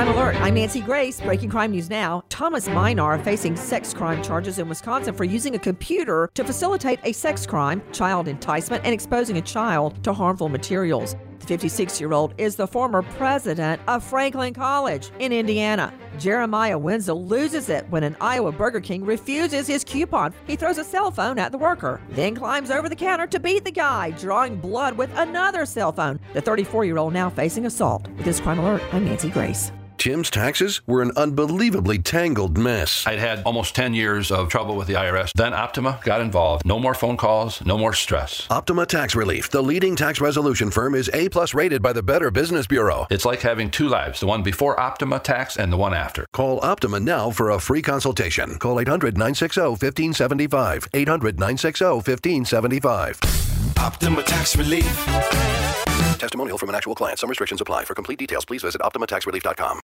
Crime Alert. I'm Nancy Grace. Breaking crime news now. Thomas Minar facing sex crime charges in Wisconsin for using a computer to facilitate a sex crime, child enticement, and exposing a child to harmful materials. The 56 year old is the former president of Franklin College in Indiana. Jeremiah Wenzel loses it when an Iowa Burger King refuses his coupon. He throws a cell phone at the worker, then climbs over the counter to beat the guy, drawing blood with another cell phone. The 34 year old now facing assault. With this crime alert, I'm Nancy Grace. Tim's taxes were an unbelievably tangled mess. I'd had almost 10 years of trouble with the IRS. Then Optima got involved. No more phone calls, no more stress. Optima Tax Relief, the leading tax resolution firm, is A plus rated by the Better Business Bureau. It's like having two lives the one before Optima Tax and the one after. Call Optima now for a free consultation. Call 800 960 1575. 800 960 1575. Optima Tax Relief. Testimonial from an actual client. Some restrictions apply. For complete details, please visit OptimaTaxRelief.com.